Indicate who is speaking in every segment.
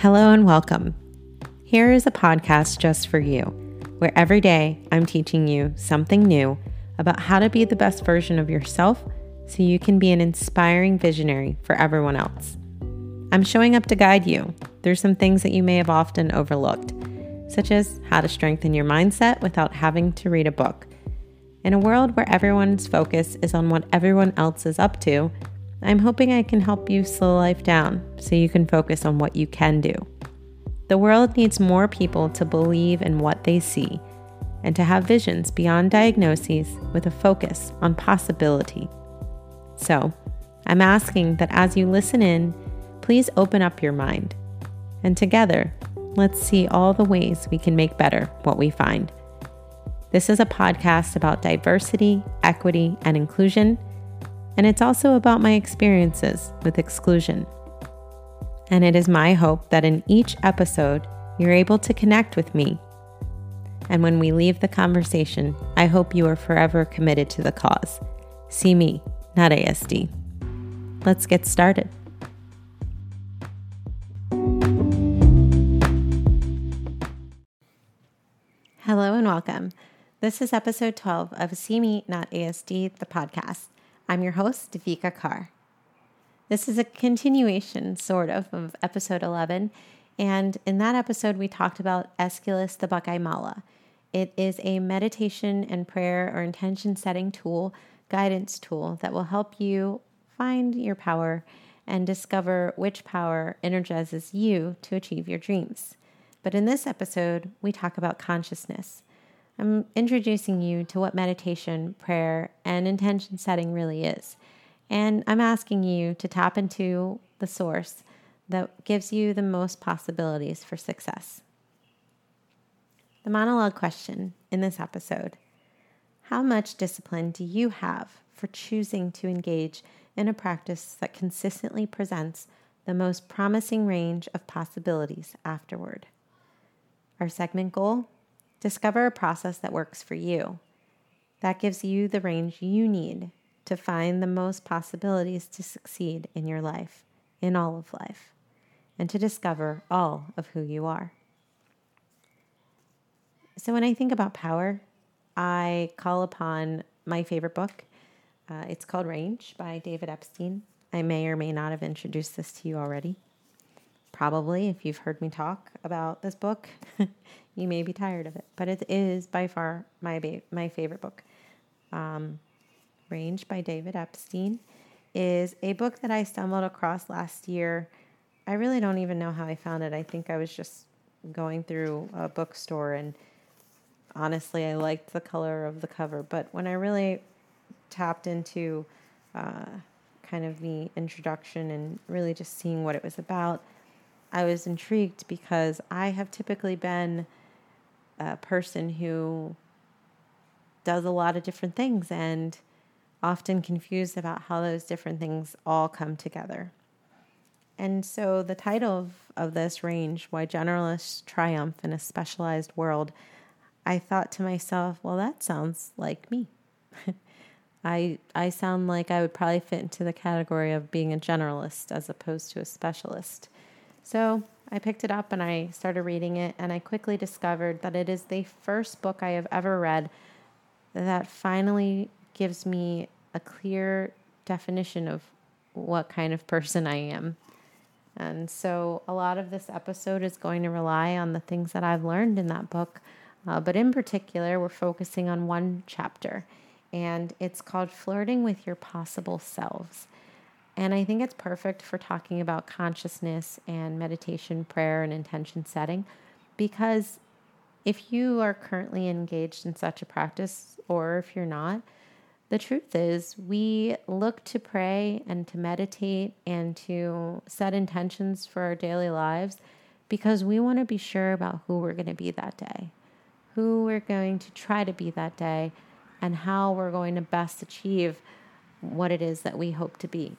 Speaker 1: Hello and welcome. Here is a podcast just for you, where every day I'm teaching you something new about how to be the best version of yourself so you can be an inspiring visionary for everyone else. I'm showing up to guide you through some things that you may have often overlooked, such as how to strengthen your mindset without having to read a book. In a world where everyone's focus is on what everyone else is up to, I'm hoping I can help you slow life down so you can focus on what you can do. The world needs more people to believe in what they see and to have visions beyond diagnoses with a focus on possibility. So, I'm asking that as you listen in, please open up your mind. And together, let's see all the ways we can make better what we find. This is a podcast about diversity, equity, and inclusion and it's also about my experiences with exclusion. And it is my hope that in each episode, you're able to connect with me. And when we leave the conversation, I hope you are forever committed to the cause. See me, not ASD. Let's get started. Hello and welcome. This is episode 12 of See Me, Not ASD, the podcast. I'm your host, Devika Carr. This is a continuation, sort of, of episode 11. And in that episode, we talked about Aesculus the Buckeye Mala. It is a meditation and prayer or intention setting tool, guidance tool that will help you find your power and discover which power energizes you to achieve your dreams. But in this episode, we talk about consciousness. I'm introducing you to what meditation, prayer, and intention setting really is. And I'm asking you to tap into the source that gives you the most possibilities for success. The monologue question in this episode How much discipline do you have for choosing to engage in a practice that consistently presents the most promising range of possibilities afterward? Our segment goal Discover a process that works for you. That gives you the range you need to find the most possibilities to succeed in your life, in all of life, and to discover all of who you are. So, when I think about power, I call upon my favorite book. Uh, it's called Range by David Epstein. I may or may not have introduced this to you already. Probably, if you've heard me talk about this book, you may be tired of it, but it is by far my ba- my favorite book. Um, Range by David Epstein is a book that I stumbled across last year. I really don't even know how I found it. I think I was just going through a bookstore and honestly, I liked the color of the cover. But when I really tapped into uh, kind of the introduction and really just seeing what it was about, I was intrigued because I have typically been a person who does a lot of different things and often confused about how those different things all come together. And so the title of, of this range, Why Generalists Triumph in a Specialized World, I thought to myself, well, that sounds like me. I I sound like I would probably fit into the category of being a generalist as opposed to a specialist. So I picked it up and I started reading it, and I quickly discovered that it is the first book I have ever read that finally gives me a clear definition of what kind of person I am. And so, a lot of this episode is going to rely on the things that I've learned in that book. Uh, but in particular, we're focusing on one chapter, and it's called Flirting with Your Possible Selves. And I think it's perfect for talking about consciousness and meditation, prayer, and intention setting because if you are currently engaged in such a practice or if you're not, the truth is we look to pray and to meditate and to set intentions for our daily lives because we want to be sure about who we're going to be that day, who we're going to try to be that day, and how we're going to best achieve what it is that we hope to be.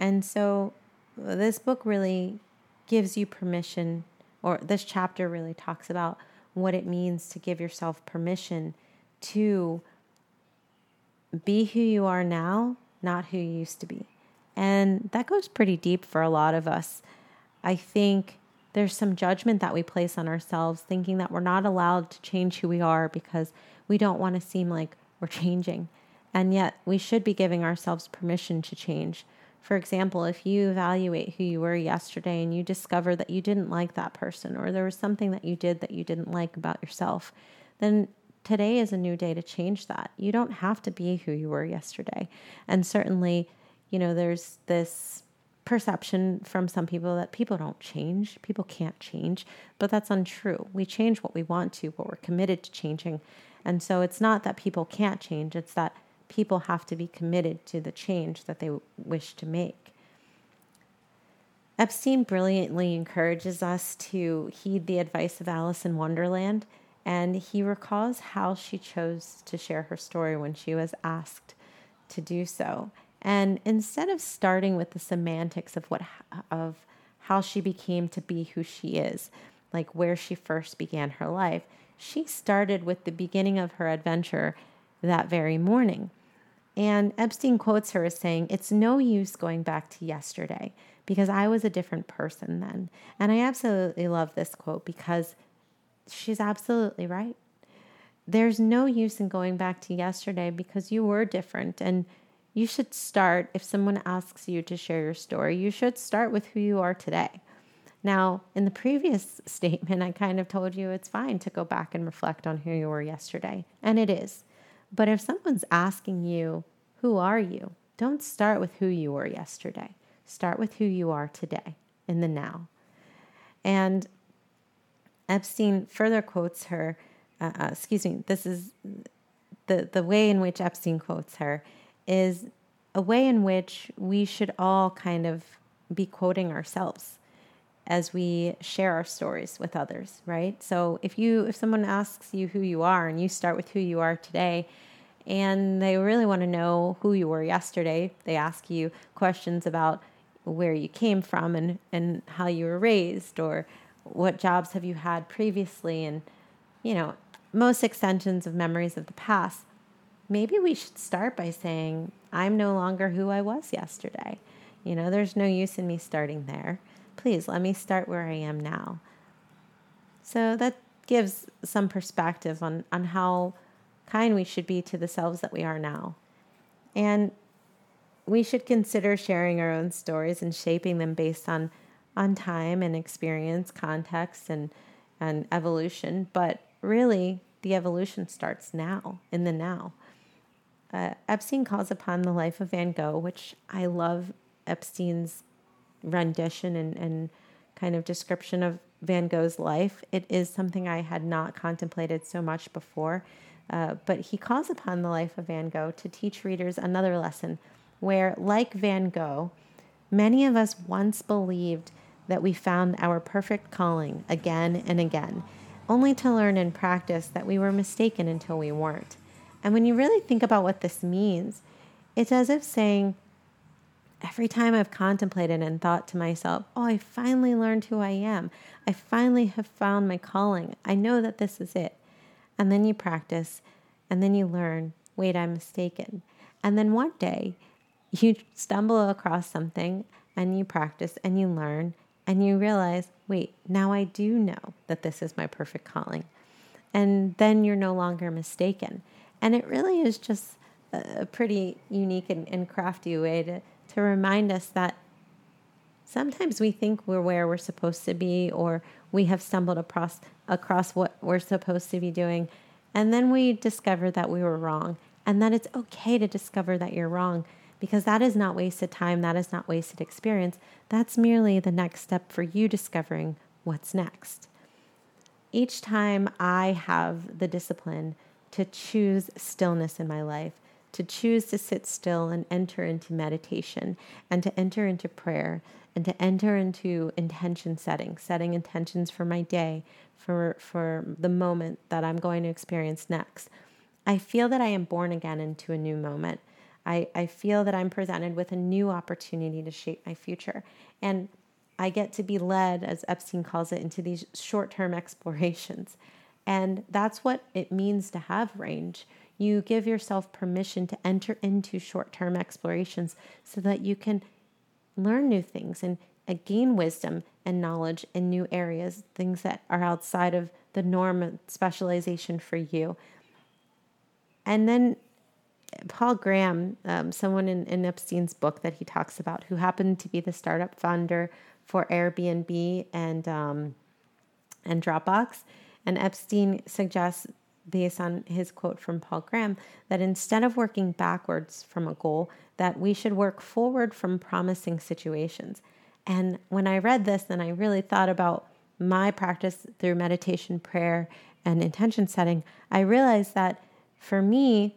Speaker 1: And so uh, this book really gives you permission, or this chapter really talks about what it means to give yourself permission to be who you are now, not who you used to be. And that goes pretty deep for a lot of us. I think there's some judgment that we place on ourselves, thinking that we're not allowed to change who we are because we don't want to seem like we're changing. And yet, we should be giving ourselves permission to change. For example, if you evaluate who you were yesterday and you discover that you didn't like that person or there was something that you did that you didn't like about yourself, then today is a new day to change that. You don't have to be who you were yesterday. And certainly, you know, there's this perception from some people that people don't change, people can't change, but that's untrue. We change what we want to, what we're committed to changing. And so it's not that people can't change, it's that people have to be committed to the change that they wish to make. Epstein brilliantly encourages us to heed the advice of Alice in Wonderland, and he recalls how she chose to share her story when she was asked to do so. And instead of starting with the semantics of what of how she became to be who she is, like where she first began her life, she started with the beginning of her adventure that very morning. And Epstein quotes her as saying, It's no use going back to yesterday because I was a different person then. And I absolutely love this quote because she's absolutely right. There's no use in going back to yesterday because you were different. And you should start, if someone asks you to share your story, you should start with who you are today. Now, in the previous statement, I kind of told you it's fine to go back and reflect on who you were yesterday, and it is. But if someone's asking you, who are you? Don't start with who you were yesterday. Start with who you are today in the now. And Epstein further quotes her, uh, uh, excuse me, this is the, the way in which Epstein quotes her is a way in which we should all kind of be quoting ourselves as we share our stories with others, right? So if you if someone asks you who you are and you start with who you are today and they really want to know who you were yesterday, they ask you questions about where you came from and and how you were raised or what jobs have you had previously and you know, most extensions of memories of the past maybe we should start by saying, I'm no longer who I was yesterday. You know, there's no use in me starting there. Please let me start where I am now. So that gives some perspective on, on how kind we should be to the selves that we are now. And we should consider sharing our own stories and shaping them based on, on time and experience, context, and, and evolution. But really, the evolution starts now, in the now. Uh, Epstein calls upon the life of Van Gogh, which I love Epstein's rendition and, and kind of description of Van Gogh's life. It is something I had not contemplated so much before. Uh, but he calls upon the life of Van Gogh to teach readers another lesson where, like Van Gogh, many of us once believed that we found our perfect calling again and again, only to learn in practice that we were mistaken until we weren't. And when you really think about what this means, it's as if saying, every time I've contemplated and thought to myself, oh, I finally learned who I am. I finally have found my calling. I know that this is it. And then you practice, and then you learn, wait, I'm mistaken. And then one day you stumble across something and you practice and you learn and you realize, wait, now I do know that this is my perfect calling. And then you're no longer mistaken. And it really is just a pretty unique and, and crafty way to, to remind us that sometimes we think we're where we're supposed to be or we have stumbled across across what we're supposed to be doing. And then we discover that we were wrong and that it's okay to discover that you're wrong because that is not wasted time. That is not wasted experience. That's merely the next step for you discovering what's next. Each time i have the discipline to choose stillness in my life, to choose to sit still and enter into meditation and to enter into prayer and to enter into intention setting, setting intentions for my day, for, for the moment that I'm going to experience next. I feel that I am born again into a new moment. I, I feel that I'm presented with a new opportunity to shape my future. And I get to be led, as Epstein calls it, into these short term explorations. And that's what it means to have range. You give yourself permission to enter into short term explorations so that you can learn new things and gain wisdom and knowledge in new areas, things that are outside of the norm of specialization for you. And then Paul Graham, um, someone in, in Epstein's book that he talks about, who happened to be the startup founder for Airbnb and um, and Dropbox, and Epstein suggests, based on his quote from Paul Graham, that instead of working backwards from a goal, that we should work forward from promising situations. And when I read this, and I really thought about my practice through meditation, prayer, and intention setting, I realized that for me,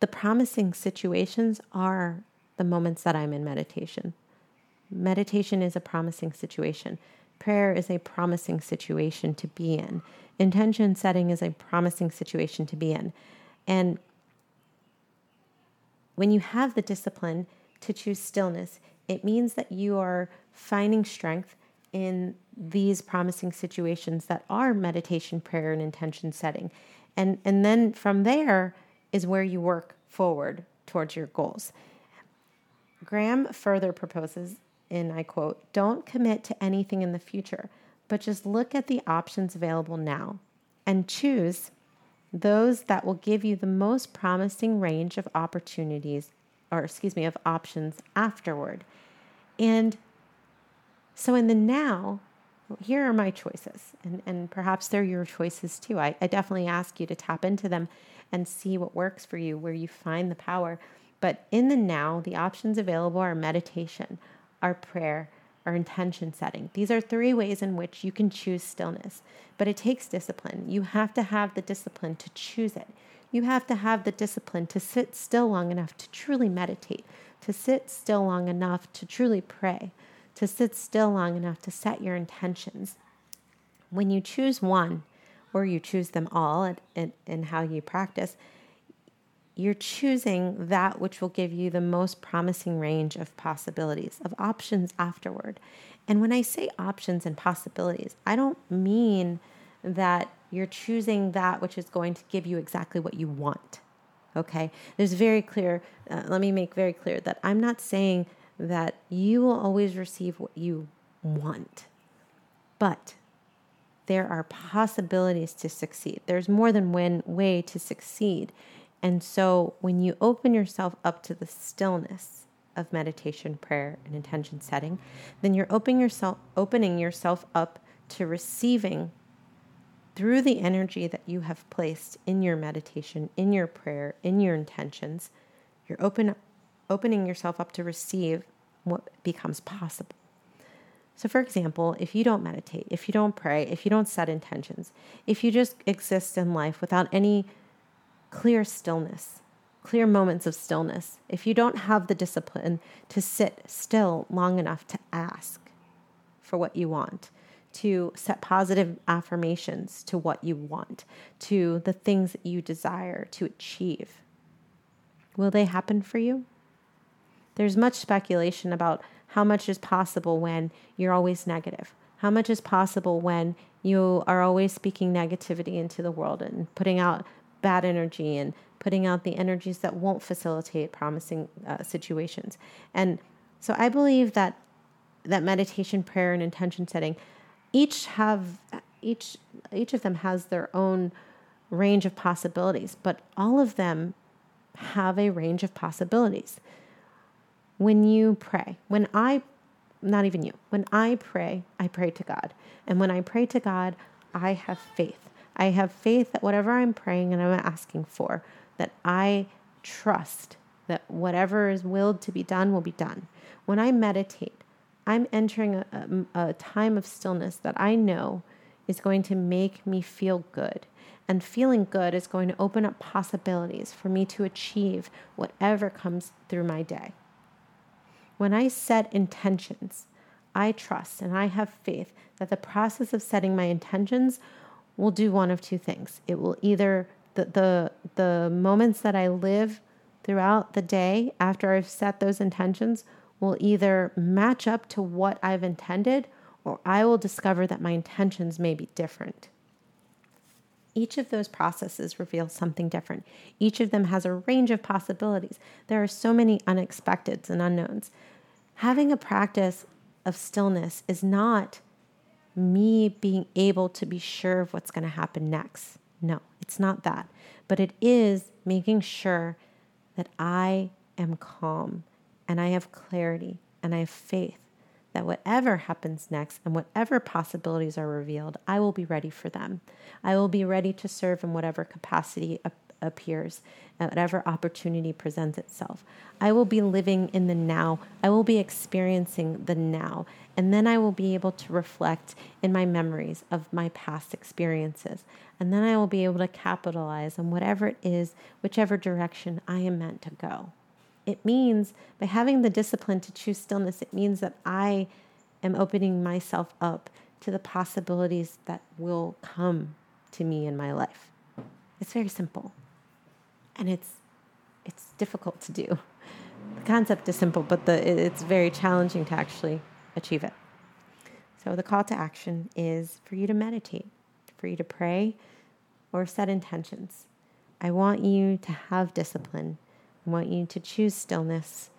Speaker 1: the promising situations are the moments that I'm in meditation. Meditation is a promising situation. Prayer is a promising situation to be in. Intention setting is a promising situation to be in. And when you have the discipline to choose stillness, it means that you are finding strength in these promising situations that are meditation, prayer, and intention setting. And, and then from there, is where you work forward towards your goals. Graham further proposes, and I quote, don't commit to anything in the future, but just look at the options available now and choose those that will give you the most promising range of opportunities, or excuse me, of options afterward. And so in the now, here are my choices, and, and perhaps they're your choices too. I, I definitely ask you to tap into them and see what works for you, where you find the power. But in the now, the options available are meditation, our prayer, our intention setting. These are three ways in which you can choose stillness, but it takes discipline. You have to have the discipline to choose it. You have to have the discipline to sit still long enough to truly meditate, to sit still long enough to truly pray, to sit still long enough to set your intentions. When you choose one, or you choose them all in how you practice, you're choosing that which will give you the most promising range of possibilities, of options afterward. And when I say options and possibilities, I don't mean that you're choosing that which is going to give you exactly what you want. Okay? There's very clear, uh, let me make very clear that I'm not saying that you will always receive what you want. But there are possibilities to succeed. There's more than one way to succeed. And so when you open yourself up to the stillness of meditation, prayer, and intention setting, then you're opening yourself opening yourself up to receiving through the energy that you have placed in your meditation, in your prayer, in your intentions, you're open opening yourself up to receive what becomes possible. So, for example, if you don't meditate, if you don't pray, if you don't set intentions, if you just exist in life without any clear stillness, clear moments of stillness, if you don't have the discipline to sit still long enough to ask for what you want, to set positive affirmations to what you want, to the things that you desire to achieve, will they happen for you? There's much speculation about how much is possible when you're always negative? How much is possible when you are always speaking negativity into the world and putting out bad energy and putting out the energies that won't facilitate promising uh, situations? And so I believe that that meditation, prayer, and intention setting each have each each of them has their own range of possibilities, but all of them have a range of possibilities when you pray, when I, not even you, when I pray, I pray to God. And when I pray to God, I have faith. I have faith that whatever I'm praying and I'm asking for, that I trust that whatever is willed to be done will be done. When I meditate, I'm entering a, a, a, time of stillness that I know is going to make me feel good. And feeling good is going to open up possibilities for me to achieve whatever comes through my day. When I set intentions, I trust and I have faith that the process of setting my intentions will do one of two things. It will either the the the moments that I live throughout the day after I've set those intentions will either match up to what I've intended or I will discover that my intentions may be different. Each of those processes reveals something different. Each of them has a range of possibilities. There are so many unexpecteds and unknowns. Having a practice of stillness is not me being able to be sure of what's going to happen next. No, it's not that. But it is making sure that I am calm and I have clarity and I have faith that whatever happens next and whatever possibilities are revealed, I will be ready for them. I will be ready to serve in whatever capacity appears, uh, whatever opportunity presents itself. I will be living in the now. I will be experiencing the now. And then I will be able to reflect in my memories of my past experiences. And then I will be able to capitalize on whatever it is, whichever direction I am meant to go. It means by having the discipline to choose stillness, it means that I am opening myself up to the possibilities that will come to me in my life. It's very simple. And it's it's difficult to do. The concept is simple, but the it's very challenging to actually achieve it. So the call to action is for you to meditate, for you to pray or set intentions. I want you to have discipline I want you to choose stillness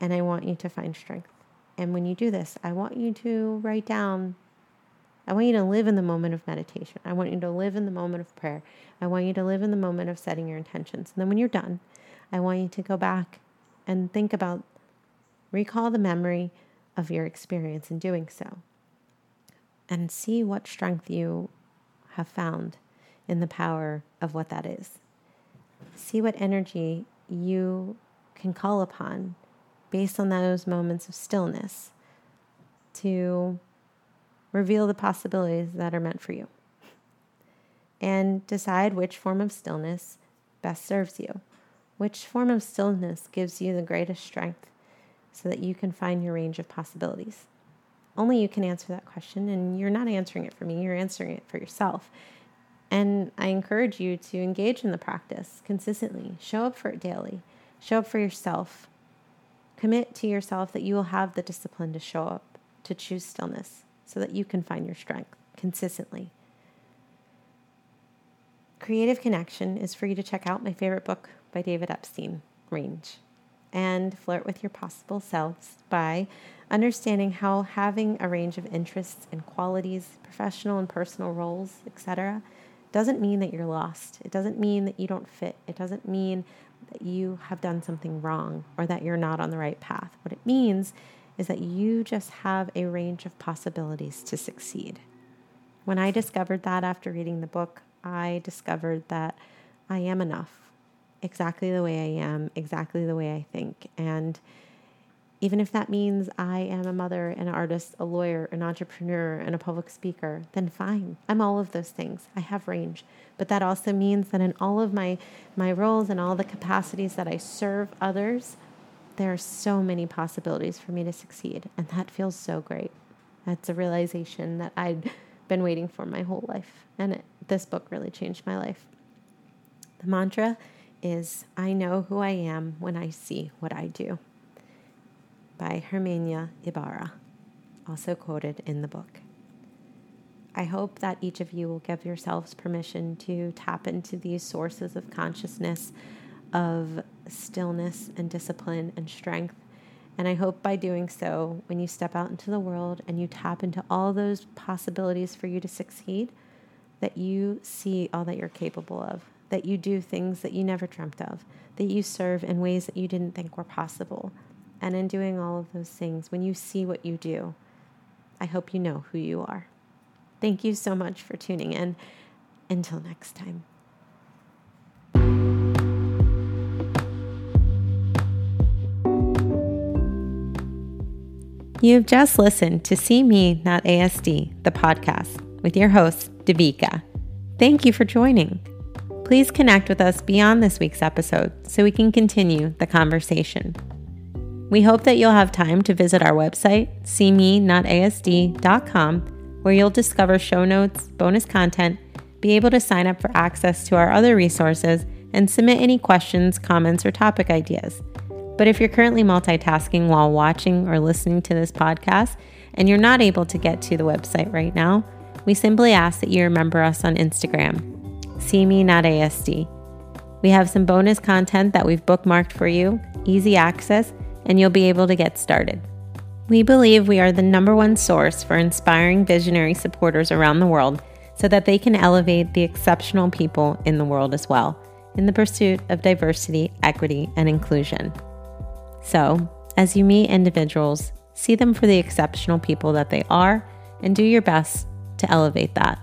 Speaker 1: and I want you to find strength. And when you do this, I want you to write down, I want you to live in the moment of meditation. I want you to live in the moment of prayer. I want you to live in the moment of setting your intentions. And then when you're done, I want you to go back and think about, recall the memory of your experience in doing so and see what strength you have found in the power of what that is. See what energy you can call upon based on those moments of stillness to reveal the possibilities that are meant for you. And decide which form of stillness best serves you, which form of stillness gives you the greatest strength so that you can find your range of possibilities. Only you can answer that question, and you're not answering it for me, you're answering it for yourself. And I encourage you to engage in the practice consistently. Show up for it daily. Show up for yourself. Commit to yourself that you will have the discipline to show up, to choose stillness, so that you can find your strength consistently. Creative Connection is for you to check out my favorite book by David Epstein, Range, and flirt with your possible selves by understanding how having a range of interests and qualities, professional and personal roles, etc., doesn't mean that you're lost. It doesn't mean that you don't fit. It doesn't mean that you have done something wrong or that you're not on the right path. What it means is that you just have a range of possibilities to succeed. When I discovered that after reading the book, I discovered that I am enough, exactly the way I am, exactly the way I think. And even if that means I am a mother, an artist, a lawyer, an entrepreneur, and a public speaker, then fine. I'm all of those things. I have range. But that also means that in all of my, my roles and all the capacities that I serve others, there are so many possibilities for me to succeed. And that feels so great. That's a realization that I'd been waiting for my whole life. And it, this book really changed my life. The mantra is I know who I am when I see what I do by Herminia Ibarra, also quoted in the book. I hope that each of you will give yourselves permission to tap into these sources of consciousness, of stillness and discipline and strength. And I hope by doing so, when you step out into the world and you tap into all those possibilities for you to succeed, that you see all that you're capable of, that you do things that you never dreamt of, that you serve in ways that you didn't think were possible, and in doing all of those things, when you see what you do, I hope you know who you are. Thank you so much for tuning in. Until next time. You've just listened to See Me, Not ASD, the podcast, with your host, Devika. Thank you for joining. Please connect with us beyond this week's episode so we can continue the conversation. We hope that you'll have time to visit our website, seemenotasd.com, where you'll discover show notes, bonus content, be able to sign up for access to our other resources, and submit any questions, comments, or topic ideas. But if you're currently multitasking while watching or listening to this podcast and you're not able to get to the website right now, we simply ask that you remember us on Instagram, seemenotASD. We have some bonus content that we've bookmarked for you, easy access, and you'll be able to get started. We believe we are the number one source for inspiring visionary supporters around the world so that they can elevate the exceptional people in the world as well in the pursuit of diversity, equity, and inclusion. So, as you meet individuals, see them for the exceptional people that they are and do your best to elevate that.